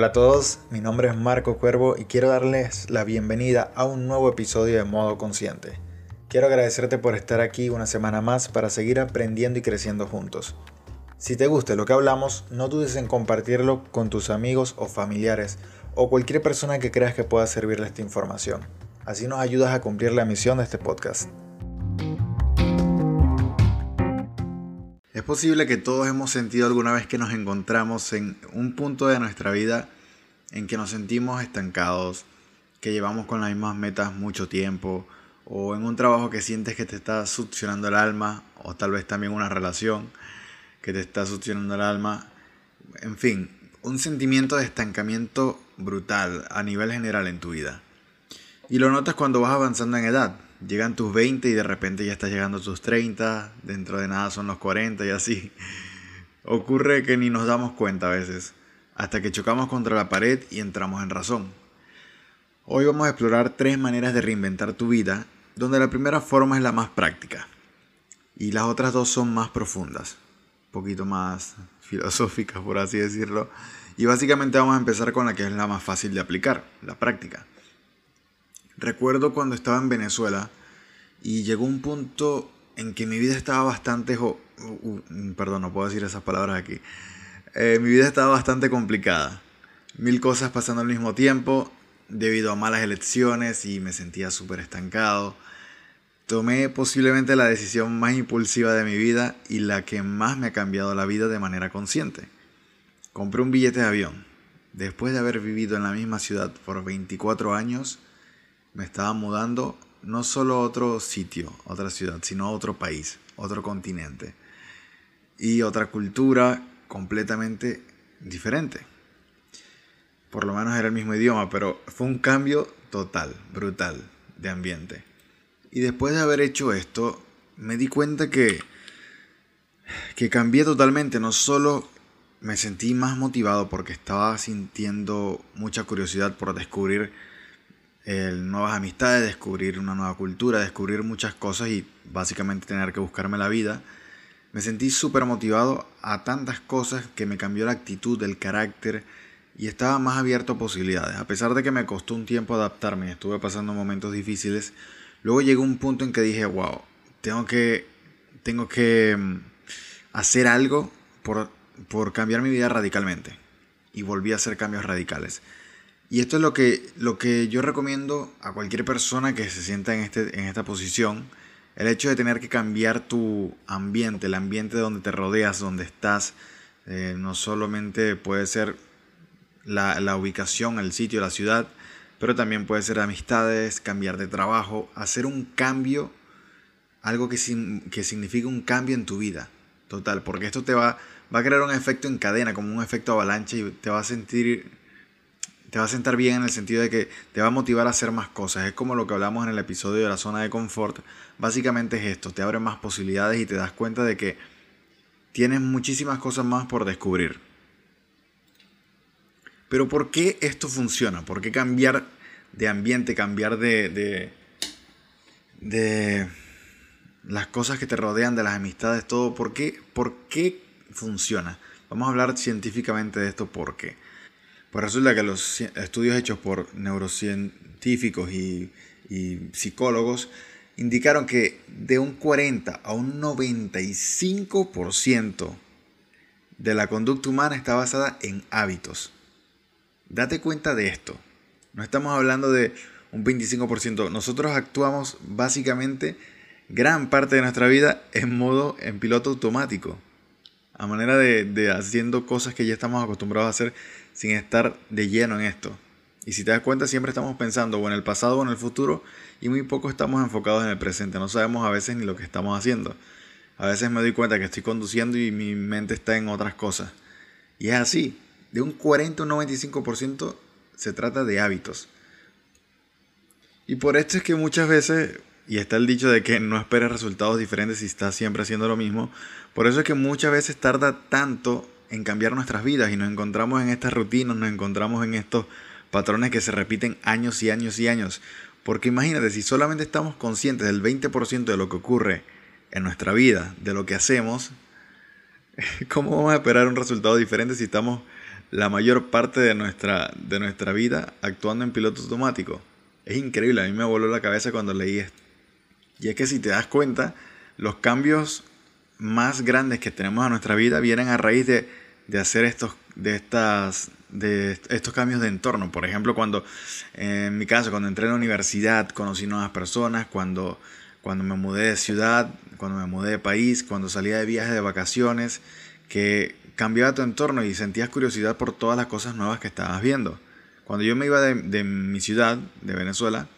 Hola a todos, mi nombre es Marco Cuervo y quiero darles la bienvenida a un nuevo episodio de Modo Consciente. Quiero agradecerte por estar aquí una semana más para seguir aprendiendo y creciendo juntos. Si te gusta lo que hablamos, no dudes en compartirlo con tus amigos o familiares o cualquier persona que creas que pueda servirle esta información. Así nos ayudas a cumplir la misión de este podcast. Es posible que todos hemos sentido alguna vez que nos encontramos en un punto de nuestra vida en que nos sentimos estancados, que llevamos con las mismas metas mucho tiempo, o en un trabajo que sientes que te está succionando el alma, o tal vez también una relación que te está succionando el alma. En fin, un sentimiento de estancamiento brutal a nivel general en tu vida. Y lo notas cuando vas avanzando en edad. Llegan tus 20 y de repente ya estás llegando a tus 30, dentro de nada son los 40 y así. Ocurre que ni nos damos cuenta a veces, hasta que chocamos contra la pared y entramos en razón. Hoy vamos a explorar tres maneras de reinventar tu vida, donde la primera forma es la más práctica y las otras dos son más profundas, un poquito más filosóficas por así decirlo, y básicamente vamos a empezar con la que es la más fácil de aplicar, la práctica. Recuerdo cuando estaba en Venezuela y llegó un punto en que mi vida estaba bastante... perdón, no puedo decir esas palabras aquí. Eh, mi vida estaba bastante complicada. Mil cosas pasando al mismo tiempo debido a malas elecciones y me sentía súper estancado. Tomé posiblemente la decisión más impulsiva de mi vida y la que más me ha cambiado la vida de manera consciente. Compré un billete de avión. Después de haber vivido en la misma ciudad por 24 años, me estaba mudando no solo a otro sitio, otra ciudad, sino a otro país, otro continente y otra cultura completamente diferente. Por lo menos era el mismo idioma, pero fue un cambio total, brutal de ambiente. Y después de haber hecho esto, me di cuenta que que cambié totalmente, no solo me sentí más motivado porque estaba sintiendo mucha curiosidad por descubrir nuevas amistades, descubrir una nueva cultura, descubrir muchas cosas y básicamente tener que buscarme la vida. Me sentí súper motivado a tantas cosas que me cambió la actitud, el carácter y estaba más abierto a posibilidades. A pesar de que me costó un tiempo adaptarme estuve pasando momentos difíciles, luego llegó un punto en que dije, wow, tengo que, tengo que mm, hacer algo por, por cambiar mi vida radicalmente. Y volví a hacer cambios radicales. Y esto es lo que, lo que yo recomiendo a cualquier persona que se sienta en, este, en esta posición. El hecho de tener que cambiar tu ambiente, el ambiente donde te rodeas, donde estás. Eh, no solamente puede ser la, la ubicación, el sitio, la ciudad, pero también puede ser amistades, cambiar de trabajo, hacer un cambio, algo que, que significa un cambio en tu vida. Total, porque esto te va, va a crear un efecto en cadena, como un efecto avalancha y te va a sentir te va a sentar bien en el sentido de que te va a motivar a hacer más cosas. Es como lo que hablamos en el episodio de la zona de confort. Básicamente es esto, te abre más posibilidades y te das cuenta de que tienes muchísimas cosas más por descubrir. Pero ¿por qué esto funciona? ¿Por qué cambiar de ambiente, cambiar de, de, de las cosas que te rodean, de las amistades, todo? ¿Por qué, ¿Por qué funciona? Vamos a hablar científicamente de esto, ¿por qué? Pues resulta que los estudios hechos por neurocientíficos y, psicólogos indicaron que de un 40 a un 95% de la conducta humana está basada en hábitos. Date cuenta de esto. No estamos hablando de un 25%. Nosotros actuamos básicamente gran parte de nuestra vida en modo, en piloto automático. A manera de, de haciendo cosas que ya estamos acostumbrados a hacer sin estar de lleno en esto. Y si te das cuenta, siempre estamos pensando o en el pasado o en el futuro y muy poco estamos enfocados en el presente. No sabemos a veces ni lo que estamos haciendo. A veces me doy cuenta que estoy conduciendo y mi mente está en otras cosas. Y es así. De un 40 o un 95% se trata de hábitos. Y por esto es que muchas veces, y está el dicho de que no esperes resultados diferentes si estás siempre haciendo lo mismo, por eso es que muchas veces tarda tanto en cambiar nuestras vidas y nos encontramos en estas rutinas, nos encontramos en estos patrones que se repiten años y años y años. Porque imagínate, si solamente estamos conscientes del 20% de lo que ocurre en nuestra vida, de lo que hacemos, ¿cómo vamos a esperar un resultado diferente si estamos la mayor parte de nuestra, de nuestra vida actuando en piloto automático. Es increíble, a mí me voló la cabeza cuando leí esto. Y es que si te das cuenta, los cambios más grandes que tenemos en nuestra vida vienen a raíz de, de hacer estos, de, estas, de estos cambios de entorno. Por ejemplo, cuando, en mi caso, cuando entré a la universidad, conocí nuevas personas, cuando, cuando me mudé de ciudad, cuando me mudé de país, cuando salía de viajes de vacaciones, que cambiaba tu entorno y sentías curiosidad por todas las cosas nuevas que estabas viendo. Cuando yo me iba de, de mi ciudad, de Venezuela,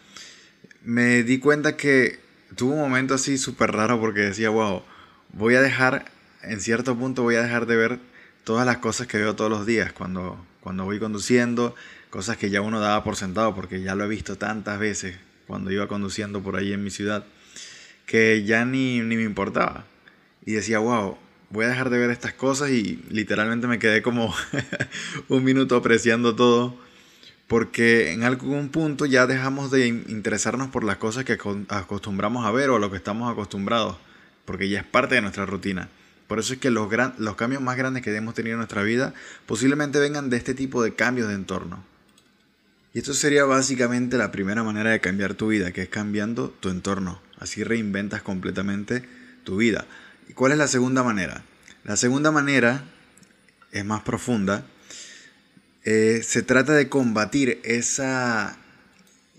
me di cuenta que tuvo un momento así súper raro porque decía, wow, voy a dejar, en cierto punto voy a dejar de ver todas las cosas que veo todos los días cuando, cuando voy conduciendo, cosas que ya uno daba por sentado porque ya lo he visto tantas veces cuando iba conduciendo por ahí en mi ciudad, que ya ni, ni me importaba. Y decía, wow, voy a dejar de ver estas cosas y literalmente me quedé como un minuto apreciando todo porque en algún punto ya dejamos de interesarnos por las cosas que acostumbramos a ver o a lo que estamos acostumbrados, porque ya es parte de nuestra rutina. Por eso es que los, los cambios más grandes que hemos tenido en nuestra vida posiblemente vengan de este tipo de cambios de entorno. Y esto sería básicamente la primera manera de cambiar tu vida, que es cambiando tu entorno. Así reinventas completamente tu vida. ¿Y cuál es la segunda manera? La segunda manera es más profunda eh, se trata de combatir esa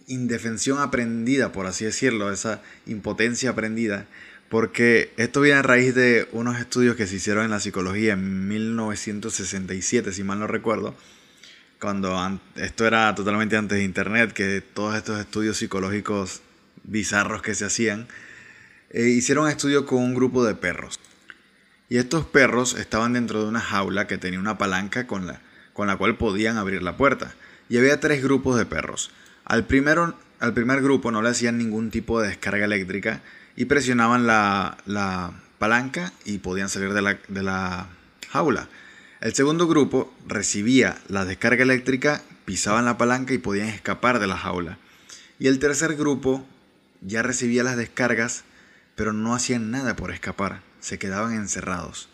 indefensión aprendida, por así decirlo, esa impotencia aprendida, porque esto viene a raíz de unos estudios que se hicieron en la psicología en 1967, si mal no recuerdo, cuando esto era totalmente antes de Internet, que todos estos estudios psicológicos bizarros que se hacían, eh, hicieron estudio con un grupo de perros. Y estos perros estaban dentro de una jaula que tenía una palanca con la, con la cual podían abrir la puerta. Y había tres grupos de perros. Al, primero, al primer grupo no le hacían ningún tipo de descarga eléctrica y presionaban la, palanca y podían salir de la, de la jaula. El segundo grupo recibía la descarga eléctrica, pisaban la palanca y podían escapar de la jaula. Y el tercer grupo ya recibía las descargas, pero no hacían nada por escapar, se quedaban encerrados.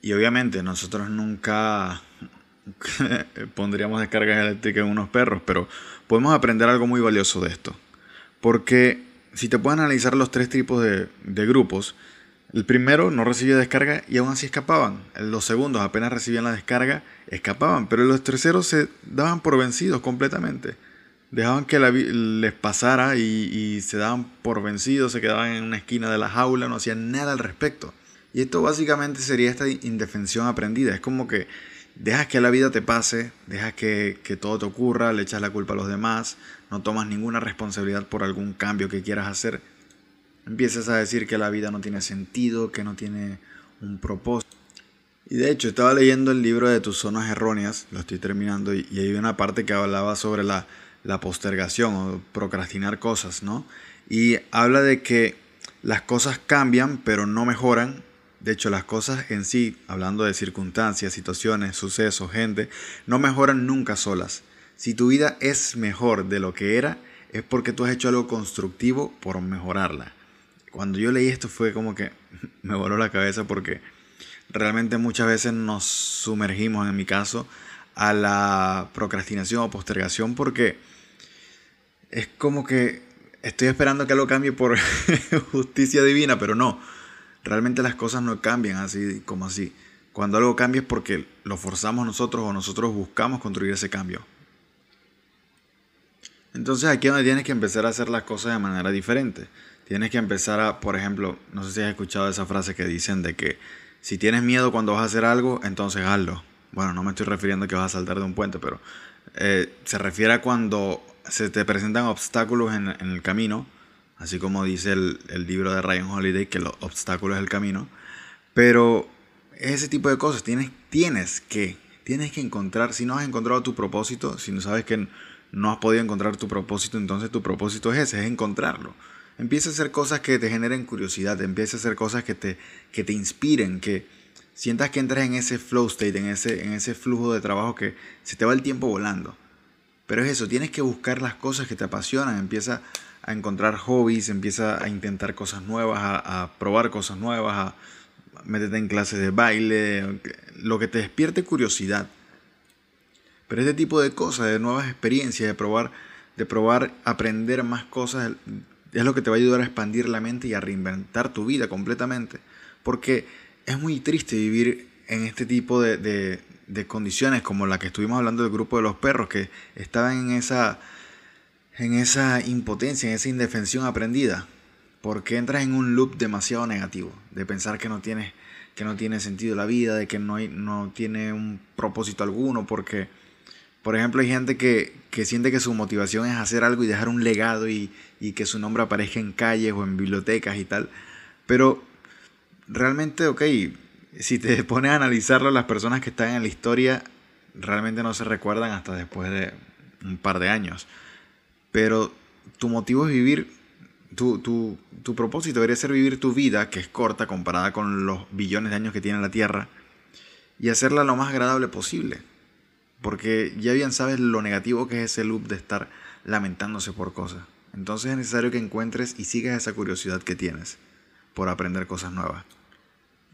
Y obviamente nosotros nunca pondríamos descargas eléctricas en unos perros, pero podemos aprender algo muy valioso de esto. Porque si te pueden analizar los tres tipos de, grupos, el primero no recibía descarga y aún así escapaban. Los segundos apenas recibían la descarga, escapaban. Pero los terceros se daban por vencidos completamente. Dejaban que les pasara y, y, se daban por vencidos, se quedaban en una esquina de la jaula, no hacían nada al respecto. Y esto básicamente sería esta indefensión aprendida. Es como que dejas que la vida te pase, dejas que, todo te ocurra, le echas la culpa a los demás, no tomas ninguna responsabilidad por algún cambio que quieras hacer. Empiezas a decir que la vida no tiene sentido, que no tiene un propósito. Y de hecho, estaba leyendo el libro de tus zonas erróneas, lo estoy terminando, y, hay una parte que hablaba sobre la, la postergación o procrastinar cosas, ¿no? Y habla de que las cosas cambian, pero no mejoran de hecho, las cosas en sí, hablando de circunstancias, situaciones, sucesos, gente, no mejoran nunca solas. Si tu vida es mejor de lo que era, es porque tú has hecho algo constructivo por mejorarla. Cuando yo leí esto fue como que me voló la cabeza porque realmente muchas veces nos sumergimos, en mi caso, a la procrastinación o postergación porque es como que estoy esperando que algo cambie por justicia divina, pero no realmente las cosas no cambian así como así. Cuando algo cambia es porque lo forzamos nosotros o nosotros buscamos construir ese cambio. Entonces aquí es donde tienes que empezar a hacer las cosas de manera diferente. Tienes que empezar a, por ejemplo, no sé si has escuchado esa frase que dicen de que si tienes miedo cuando vas a hacer algo, entonces hazlo. Bueno, no me estoy refiriendo a que vas a saltar de un puente, pero eh, se refiere a cuando se te presentan obstáculos en, en el camino así como dice el, libro de Ryan Holiday, que los obstáculos es el camino. Pero ese tipo de cosas tienes, tienes que, tienes que encontrar, si no has encontrado tu propósito, si no sabes que no has podido encontrar tu propósito, entonces tu propósito es ese, es encontrarlo. Empieza a hacer cosas que te generen curiosidad, empieza a hacer cosas que te, que te inspiren, que sientas que entras en ese flow state, en ese, en ese flujo de trabajo que se te va el tiempo volando. Pero es eso, tienes que buscar las cosas que te apasionan, empieza a encontrar hobbies, empieza a intentar cosas nuevas, a, probar cosas nuevas, a meterte en clases de baile, lo que te despierte curiosidad. Pero este tipo de cosas, de nuevas experiencias, de probar, de probar aprender más cosas, es lo que te va a ayudar a expandir la mente y a reinventar tu vida completamente. Porque es muy triste vivir en este tipo de, de condiciones como la que estuvimos hablando del grupo de los perros, que estaban en esa, en esa impotencia, en esa indefensión aprendida, porque entras en un loop demasiado negativo, de pensar que no tienes que no tiene sentido la vida, de que no, no tiene un propósito alguno, porque, por ejemplo, hay gente que, que siente que su motivación es hacer algo y dejar un legado y, y que su nombre aparezca en calles o en bibliotecas y tal, pero realmente, ok, si te pones a analizarlo, las personas que están en la historia realmente no se recuerdan hasta después de un par de años. Pero tu motivo es vivir, tu, tu, tu propósito debería ser vivir tu vida, que es corta comparada con los billones de años que tiene la Tierra, y hacerla lo más agradable posible. Porque ya bien sabes lo negativo que es ese loop de estar lamentándose por cosas. Entonces es necesario que encuentres y sigas esa curiosidad que tienes por aprender cosas nuevas.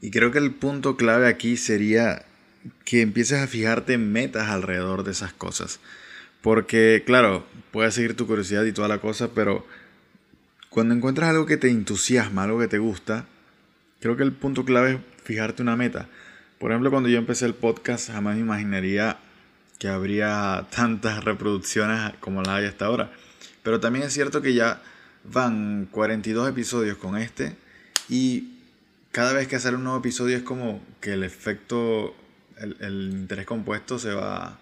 Y creo que el punto clave aquí sería que empieces a fijarte metas alrededor de esas cosas. Porque, claro, puedes seguir tu curiosidad y toda la cosa, pero cuando encuentras algo que te entusiasma, algo que te gusta, creo que el punto clave es fijarte una meta. Por ejemplo, cuando yo empecé el podcast, jamás me imaginaría que habría tantas reproducciones como las hay hasta ahora. Pero también es cierto que ya van 42 episodios con este y cada vez que sale un nuevo episodio es como que el efecto, el, interés compuesto se va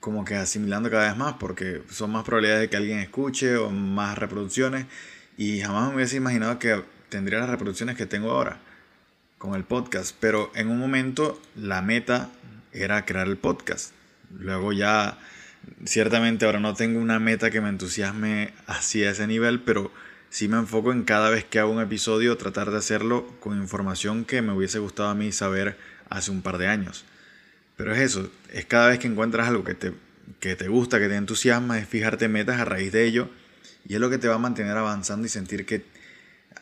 como que asimilando cada vez más porque son más probabilidades de que alguien escuche o más reproducciones y jamás me hubiese imaginado que tendría las reproducciones que tengo ahora con el podcast, pero en un momento la meta era crear el podcast. Luego ya ciertamente ahora no tengo una meta que me entusiasme así a ese nivel, pero sí me enfoco en cada vez que hago un episodio tratar de hacerlo con información que me hubiese gustado a mí saber hace un par de años. Pero es eso, es cada vez que encuentras algo que te, que te gusta, que te entusiasma, es fijarte metas a raíz de ello y es lo que te va a mantener avanzando y sentir que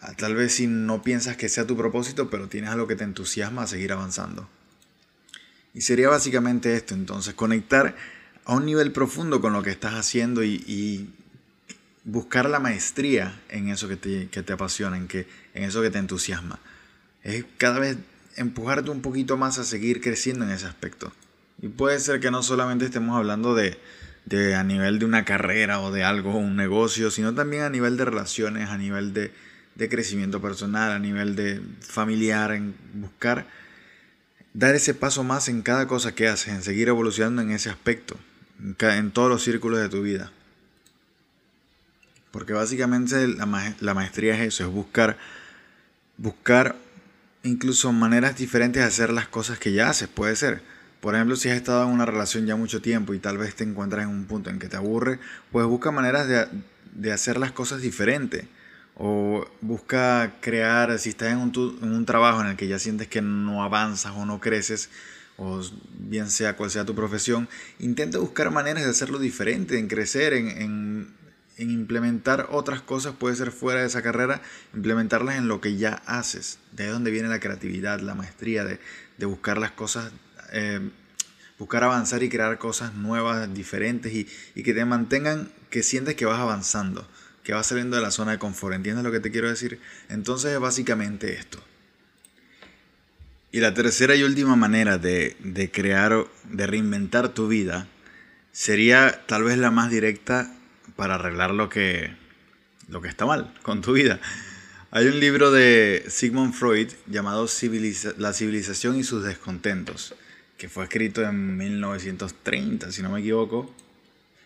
ah, tal vez si no piensas que sea tu propósito, pero tienes algo que te entusiasma a seguir avanzando. Y sería básicamente esto, entonces, conectar a un nivel profundo con lo que estás haciendo y buscar la maestría en eso que te, que te apasiona, en, que, en eso que te entusiasma. Es cada vez empujarte un poquito más a seguir creciendo en ese aspecto. Y puede ser que no solamente estemos hablando de, de a nivel de una carrera o de algo, un negocio, sino también a nivel de relaciones, a nivel de, de crecimiento personal, a nivel de familiar, en buscar dar ese paso más en cada cosa que haces, en seguir evolucionando en ese aspecto, en todos los círculos de tu vida. Porque básicamente la, maestría es eso, es buscar, buscar incluso maneras diferentes de hacer las cosas que ya haces, puede ser. Por ejemplo, si has estado en una relación ya mucho tiempo y tal vez te encuentras en un punto en que te aburre, pues busca maneras de, hacer las cosas diferentes. O busca crear, si estás en un, un, trabajo en el que ya sientes que no avanzas o no creces, o bien sea cual sea tu profesión, intenta buscar maneras de hacerlo diferente, en crecer, en en implementar otras cosas, puede ser fuera de esa carrera, implementarlas en lo que ya haces. De ahí es donde viene la creatividad, la maestría, de, buscar las cosas, eh, buscar avanzar y crear cosas nuevas, diferentes y, y, que te mantengan, que sientes que vas avanzando, que vas saliendo de la zona de confort. ¿Entiendes lo que te quiero decir? Entonces es básicamente esto. Y la tercera y última manera de, de crear, de reinventar tu vida, sería tal vez la más directa para arreglar lo que, lo que está mal con tu vida. Hay un libro de Sigmund Freud llamado La civilización y sus descontentos, que fue escrito en 1930, si no me equivoco,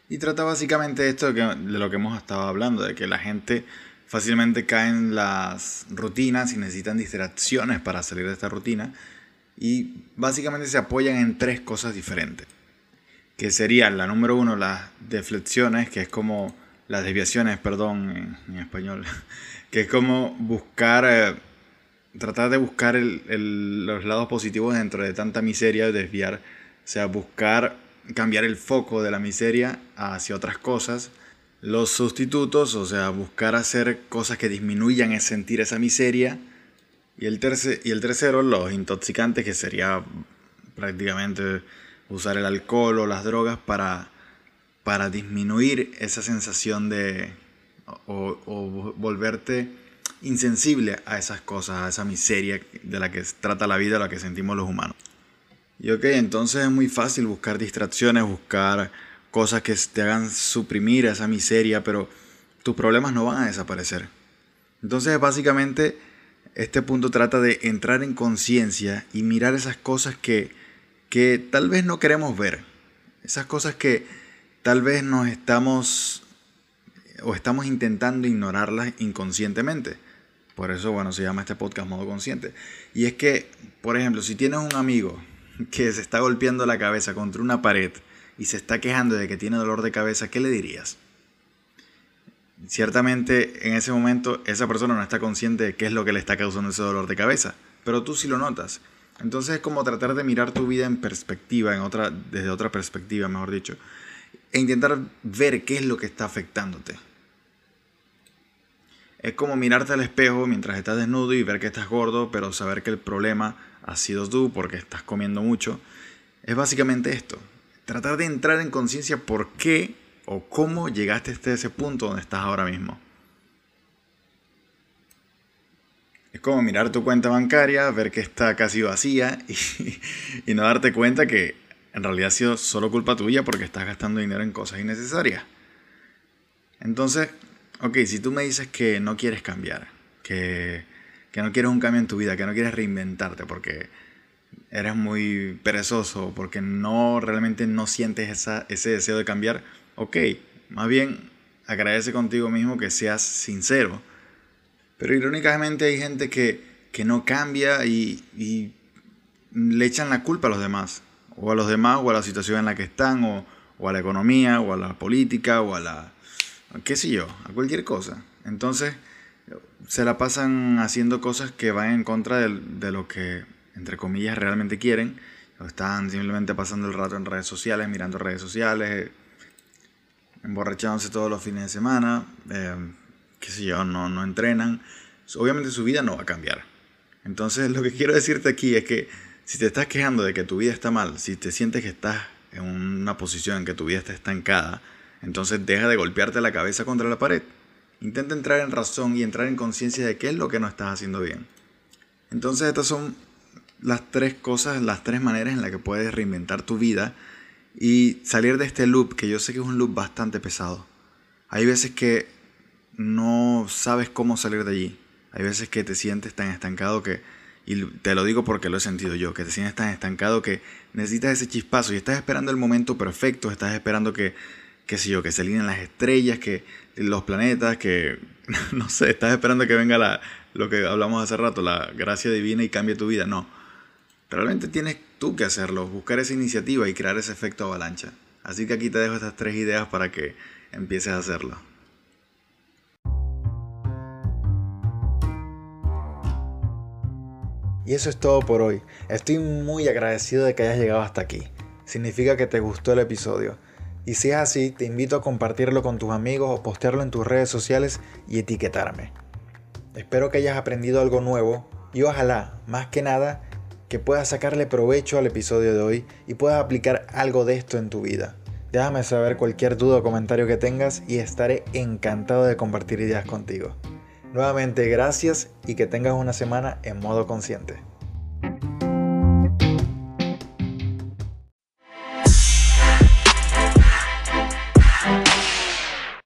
y trata básicamente esto de, lo que hemos estado hablando, de que la gente fácilmente cae en las rutinas y necesitan distracciones para salir de esta rutina, y básicamente se apoyan en tres cosas diferentes que sería la número uno, las deflexiones, que es como las desviaciones, perdón, en, español, que es como buscar, eh, tratar de buscar los lados positivos dentro de tanta miseria, desviar, o sea, buscar cambiar el foco de la miseria hacia otras cosas. Los sustitutos, o sea, buscar hacer cosas que disminuyan el sentir esa miseria. Y el, tercer, y el tercero, los intoxicantes, que sería prácticamente usar el alcohol o las drogas para, para disminuir esa sensación de... o, volverte insensible a esas cosas, a esa miseria de la que trata la vida, la que sentimos los humanos. Y ok, entonces es muy fácil buscar distracciones, buscar cosas que te hagan suprimir esa miseria, pero tus problemas no van a desaparecer. Entonces básicamente este punto trata de entrar en conciencia y mirar esas cosas que, que tal vez no queremos ver. Esas cosas que tal vez nos estamos o estamos intentando ignorarlas inconscientemente. Por eso, bueno, se llama este podcast modo consciente. Y es que, por ejemplo, si tienes un amigo que se está golpeando la cabeza contra una pared y se está quejando de que tiene dolor de cabeza, ¿qué le dirías? Ciertamente en ese momento esa persona no está consciente de qué es lo que le está causando ese dolor de cabeza, pero tú sí lo notas. Entonces es como tratar de mirar tu vida en perspectiva, en otra, desde otra perspectiva, mejor dicho, e intentar ver qué es lo que está afectándote. Es como mirarte al espejo mientras estás desnudo y ver que estás gordo, pero saber que el problema ha sido tú porque estás comiendo mucho. Es básicamente esto. Tratar de entrar en conciencia por qué o cómo llegaste hasta ese punto donde estás ahora mismo. Es como mirar tu cuenta bancaria, ver que está casi vacía y, y, no darte cuenta que en realidad ha sido solo culpa tuya porque estás gastando dinero en cosas innecesarias. Entonces, ok, si tú me dices que no quieres cambiar, que, que no quieres un cambio en tu vida, que no quieres reinventarte porque eres muy perezoso, porque no realmente no sientes esa, ese deseo de cambiar, ok, más bien agradece contigo mismo que seas sincero. Pero irónicamente hay gente que, que no cambia y, le echan la culpa a los demás, o a los demás, o a la situación en la que están, o, o a la economía, o a la política, o a la, qué sé yo, a cualquier cosa. Entonces, se la pasan haciendo cosas que van en contra de, de, lo que, entre comillas, realmente quieren. O están simplemente pasando el rato en redes sociales, mirando redes sociales, emborrachándose todos los fines de semana, eh, qué sé yo, no, no entrenan. Obviamente su vida no va a cambiar. Entonces lo que quiero decirte aquí es que si te estás quejando de que tu vida está mal, si te sientes que estás en una posición en que tu vida está estancada, entonces deja de golpearte la cabeza contra la pared. Intenta entrar en razón y entrar en conciencia de qué es lo que no estás haciendo bien. Entonces estas son las tres cosas, las tres maneras en las que puedes reinventar tu vida y salir de este loop, que yo sé que es un loop bastante pesado. Hay veces que no sabes cómo salir de allí. Hay veces que te sientes tan estancado que, y te lo digo porque lo he sentido yo, que te sientes tan estancado que necesitas ese chispazo y estás esperando el momento perfecto, estás esperando que, qué sé yo, que se alineen las estrellas, que los planetas, que, no sé, estás esperando que venga la, lo que hablamos hace rato, la gracia divina y cambie tu vida. No, realmente tienes tú que hacerlo, buscar esa iniciativa y crear ese efecto avalancha. Así que aquí te dejo estas tres ideas para que empieces a hacerlo. Y eso es todo por hoy. Estoy muy agradecido de que hayas llegado hasta aquí. Significa que te gustó el episodio. Y si es así, te invito a compartirlo con tus amigos o postearlo en tus redes sociales y etiquetarme. Espero que hayas aprendido algo nuevo y ojalá, más que nada, que puedas sacarle provecho al episodio de hoy y puedas aplicar algo de esto en tu vida. Déjame saber cualquier duda o comentario que tengas y estaré encantado de compartir ideas contigo. Nuevamente, gracias y que tengas una semana en modo consciente.